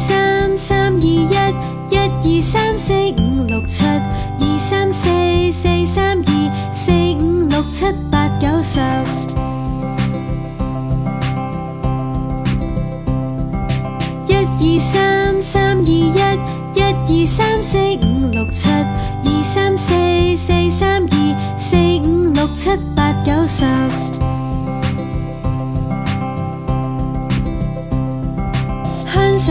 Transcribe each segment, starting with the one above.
三三二一，一二三四五六七，二三四四三二，四五六七八九十。一二三三二一，一二三四五六七，二三四四三二，四五六七八九十。上刷，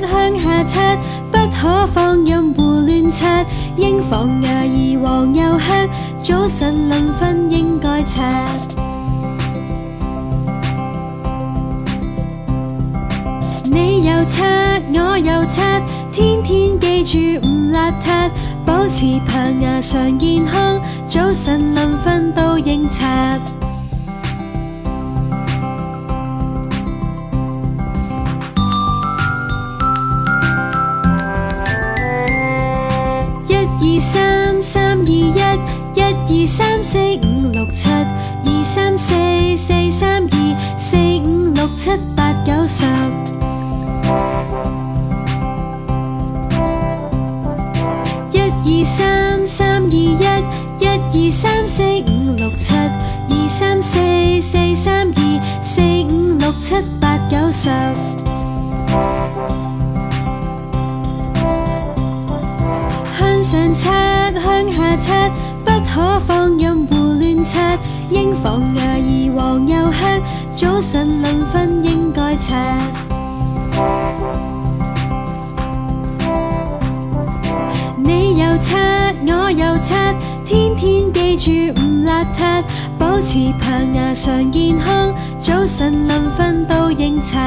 向下刷，不可放任胡乱刷。应防牙而黄又黑，早晨临瞓应该刷。你又刷，我又刷，天天记住唔邋遢，保持棚牙常健康，早晨临瞓都应刷。一二三三二一，一二三四五六七，二三四四三二，四五六七八九十。一二三三二一，一二三四五六七，二三四四三二，四五六七八九十。擦，向下擦，不可放任胡乱擦。应防牙儿黄又黑。早晨临瞓应该擦。你又擦，我又擦，天天记住唔邋遢，保持棚牙常健康。早晨临瞓都应刷。